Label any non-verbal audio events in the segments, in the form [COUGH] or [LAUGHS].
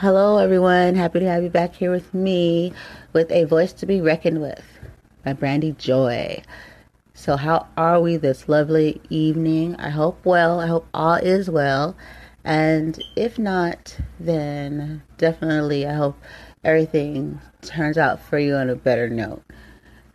Hello, everyone. Happy to have you back here with me with a voice to be reckoned with by Brandy Joy. So, how are we this lovely evening? I hope well. I hope all is well. And if not, then definitely I hope everything turns out for you on a better note.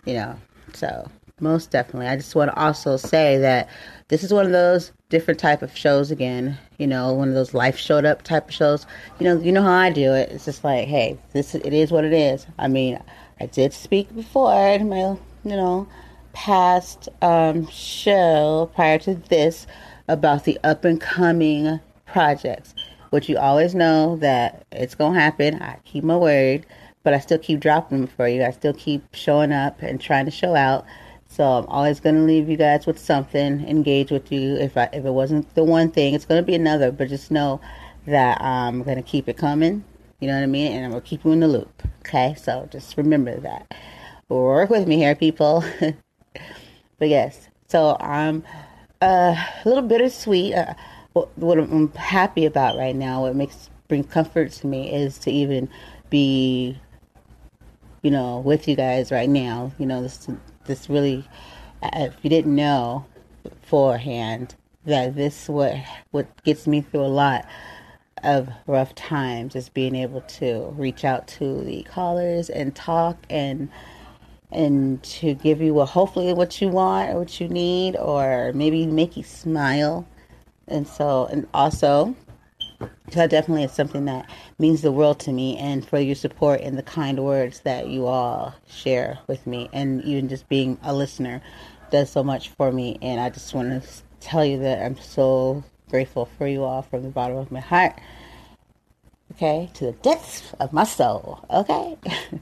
You know, so most definitely. I just want to also say that this is one of those different type of shows again. You know, one of those life showed up type of shows. You know, you know how I do it. It's just like, hey, this it is what it is. I mean, I did speak before in my you know past um, show prior to this about the up and coming projects, which you always know that it's gonna happen. I keep my word, but I still keep dropping them for you. I still keep showing up and trying to show out. So I'm always going to leave you guys with something, engage with you. If I, if it wasn't the one thing, it's going to be another. But just know that I'm going to keep it coming. You know what I mean? And I'm going to keep you in the loop. Okay? So just remember that. Work with me here, people. [LAUGHS] but yes, so I'm uh, a little bittersweet. Uh, what, what I'm happy about right now, what makes bring comfort to me, is to even be, you know, with you guys right now. You know, this this really, uh, if you didn't know beforehand, that this what what gets me through a lot of rough times is being able to reach out to the callers and talk and and to give you a hopefully what you want or what you need or maybe make you smile. And so and also that definitely is something that means the world to me and for your support and the kind words that you all share with me and even just being a listener does so much for me and i just want to tell you that i'm so grateful for you all from the bottom of my heart okay to the depths of my soul okay? [LAUGHS]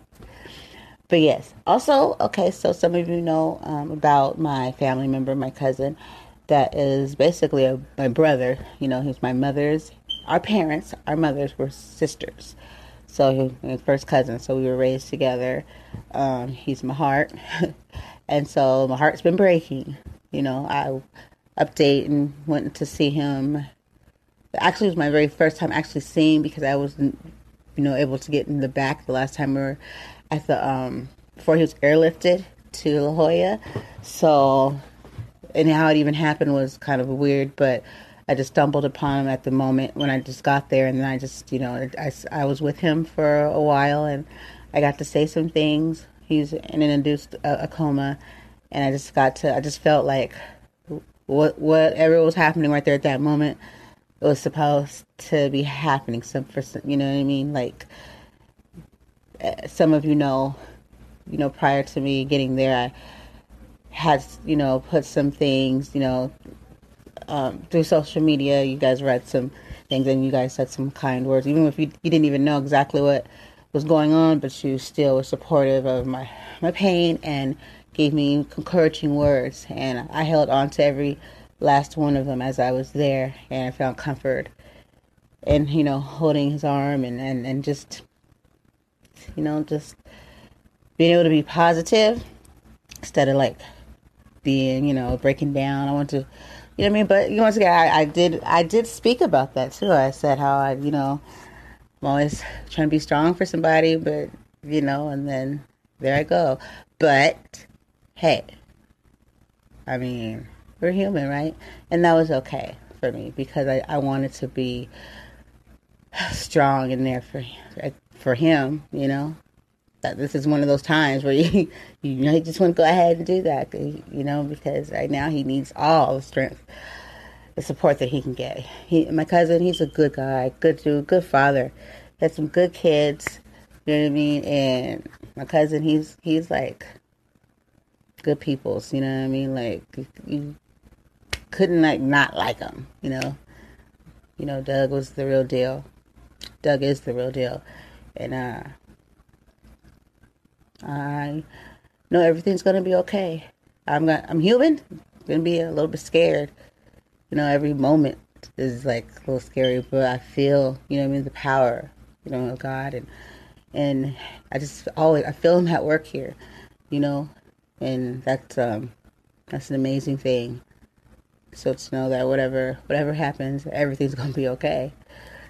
But yes also okay so some of you know um, about my family member my cousin that is basically a, my brother you know he's my mother's our parents, our mothers were sisters. So first cousins. So we were raised together. Um, he's my heart, [LAUGHS] and so my heart's been breaking. You know, I update and went to see him. Actually, it was my very first time actually seeing because I wasn't, you know, able to get in the back the last time we were at the um before he was airlifted to La Jolla. So, and how it even happened was kind of weird, but I just stumbled upon him at the moment when I just got there, and then I just, you know, I, I was with him for a while, and I got to say some things. He's in an induced a, a coma, and I just got to, I just felt like what whatever was happening right there at that moment it was supposed to be happening. Some for some, you know what I mean, like eh, some of you know, you know, prior to me getting there, I had you know put some things, you know, um, through social media, you guys read some things and you guys said some kind words, even if you, you didn't even know exactly what was going on, but you still were supportive of my, my pain and gave me encouraging words. And I held on to every last one of them as I was there, and I found comfort and you know holding his arm and, and, and just you know just being able to be positive instead of like being you know breaking down i want to you know what I mean? But once again, I, I did I did speak about that too. I said how I, you know, I'm always trying to be strong for somebody, but you know, and then there I go. But hey, I mean, we're human, right? And that was okay for me because I, I wanted to be [SIGHS] strong in there for for him, you know that this is one of those times where [LAUGHS] you you know just want to go ahead and do that you know because right now he needs all the strength the support that he can get. He my cousin he's a good guy good dude good father. Has some good kids you know what i mean? And my cousin he's he's like good peoples you know what i mean? Like you couldn't like not like him you know? You know doug was the real deal. Doug is the real deal. And uh I know everything's gonna be okay. I'm gonna, I'm human. Gonna be a little bit scared. You know, every moment is like a little scary, but I feel, you know, I mean, the power, you know, of God, and and I just always I feel Him at work here, you know, and that's um that's an amazing thing. So to know that whatever whatever happens, everything's gonna be okay,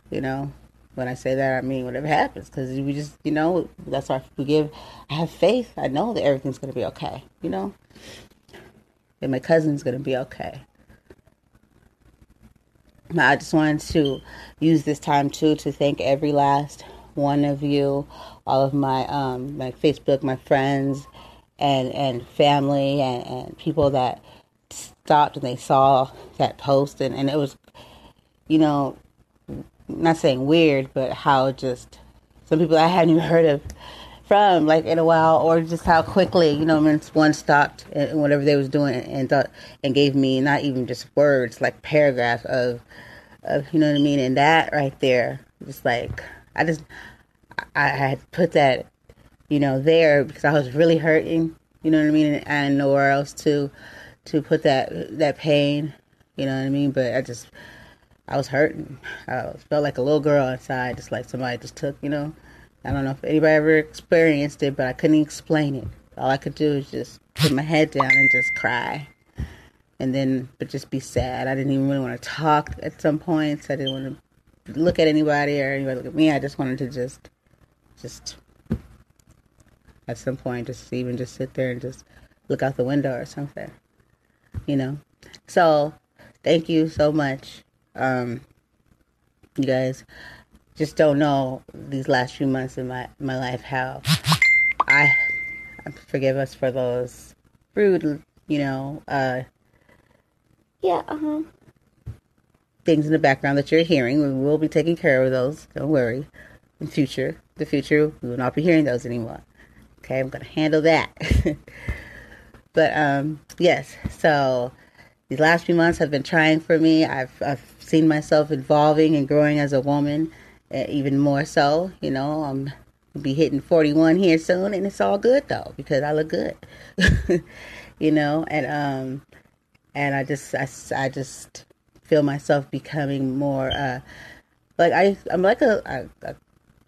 you know, when I say that, I mean whatever happens because we just, you know, that's why we give. I have faith. I know that everything's gonna be okay. You know, and my cousin's gonna be okay. I just wanted to use this time too to thank every last one of you, all of my um, my Facebook, my friends, and and family, and, and people that stopped and they saw that post, and, and it was, you know, not saying weird, but how just some people I hadn't even heard of from like in a while, or just how quickly you know one stopped and whatever they was doing and thought and gave me not even just words like paragraph of of you know what I mean, and that right there, just like I just I had put that you know there because I was really hurting, you know what I mean, and had nowhere else to to put that that pain, you know what I mean, but I just I was hurting. I felt like a little girl inside, just like somebody just took, you know. I don't know if anybody ever experienced it, but I couldn't explain it. All I could do was just put my head down and just cry. And then, but just be sad. I didn't even really want to talk at some points. I didn't want to look at anybody or anybody look at me. I just wanted to just, just, at some point, just even just sit there and just look out the window or something, you know. So, thank you so much um, you guys just don't know these last few months in my my life how I, I forgive us for those rude, you know, uh, yeah, uh-huh. things in the background that you're hearing. We will be taking care of those. Don't worry. In future, the future, we will not be hearing those anymore. Okay, I'm gonna handle that. [LAUGHS] but um, yes, so these last few months have been trying for me. I've, I've seen myself evolving and growing as a woman, uh, even more so. You know, I'm be hitting 41 here soon, and it's all good though because I look good. [LAUGHS] you know, and um, and I just I, I just feel myself becoming more uh, like I I'm like a, a, a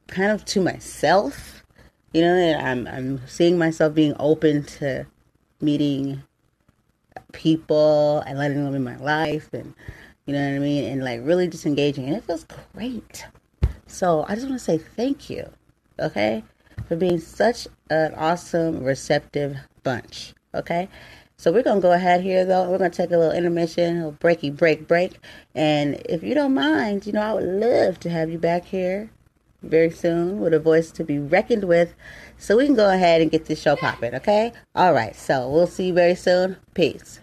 kind of to myself. You know, I'm I'm seeing myself being open to meeting people and letting them in my life and you know what I mean and like really just engaging and it feels great. So I just want to say thank you, okay, for being such an awesome, receptive bunch. Okay, so we're gonna go ahead here though. We're gonna take a little intermission, a little breaky break break, and if you don't mind, you know I would love to have you back here very soon with a voice to be reckoned with so we can go ahead and get this show popping, okay? All right, so we'll see you very soon. Peace.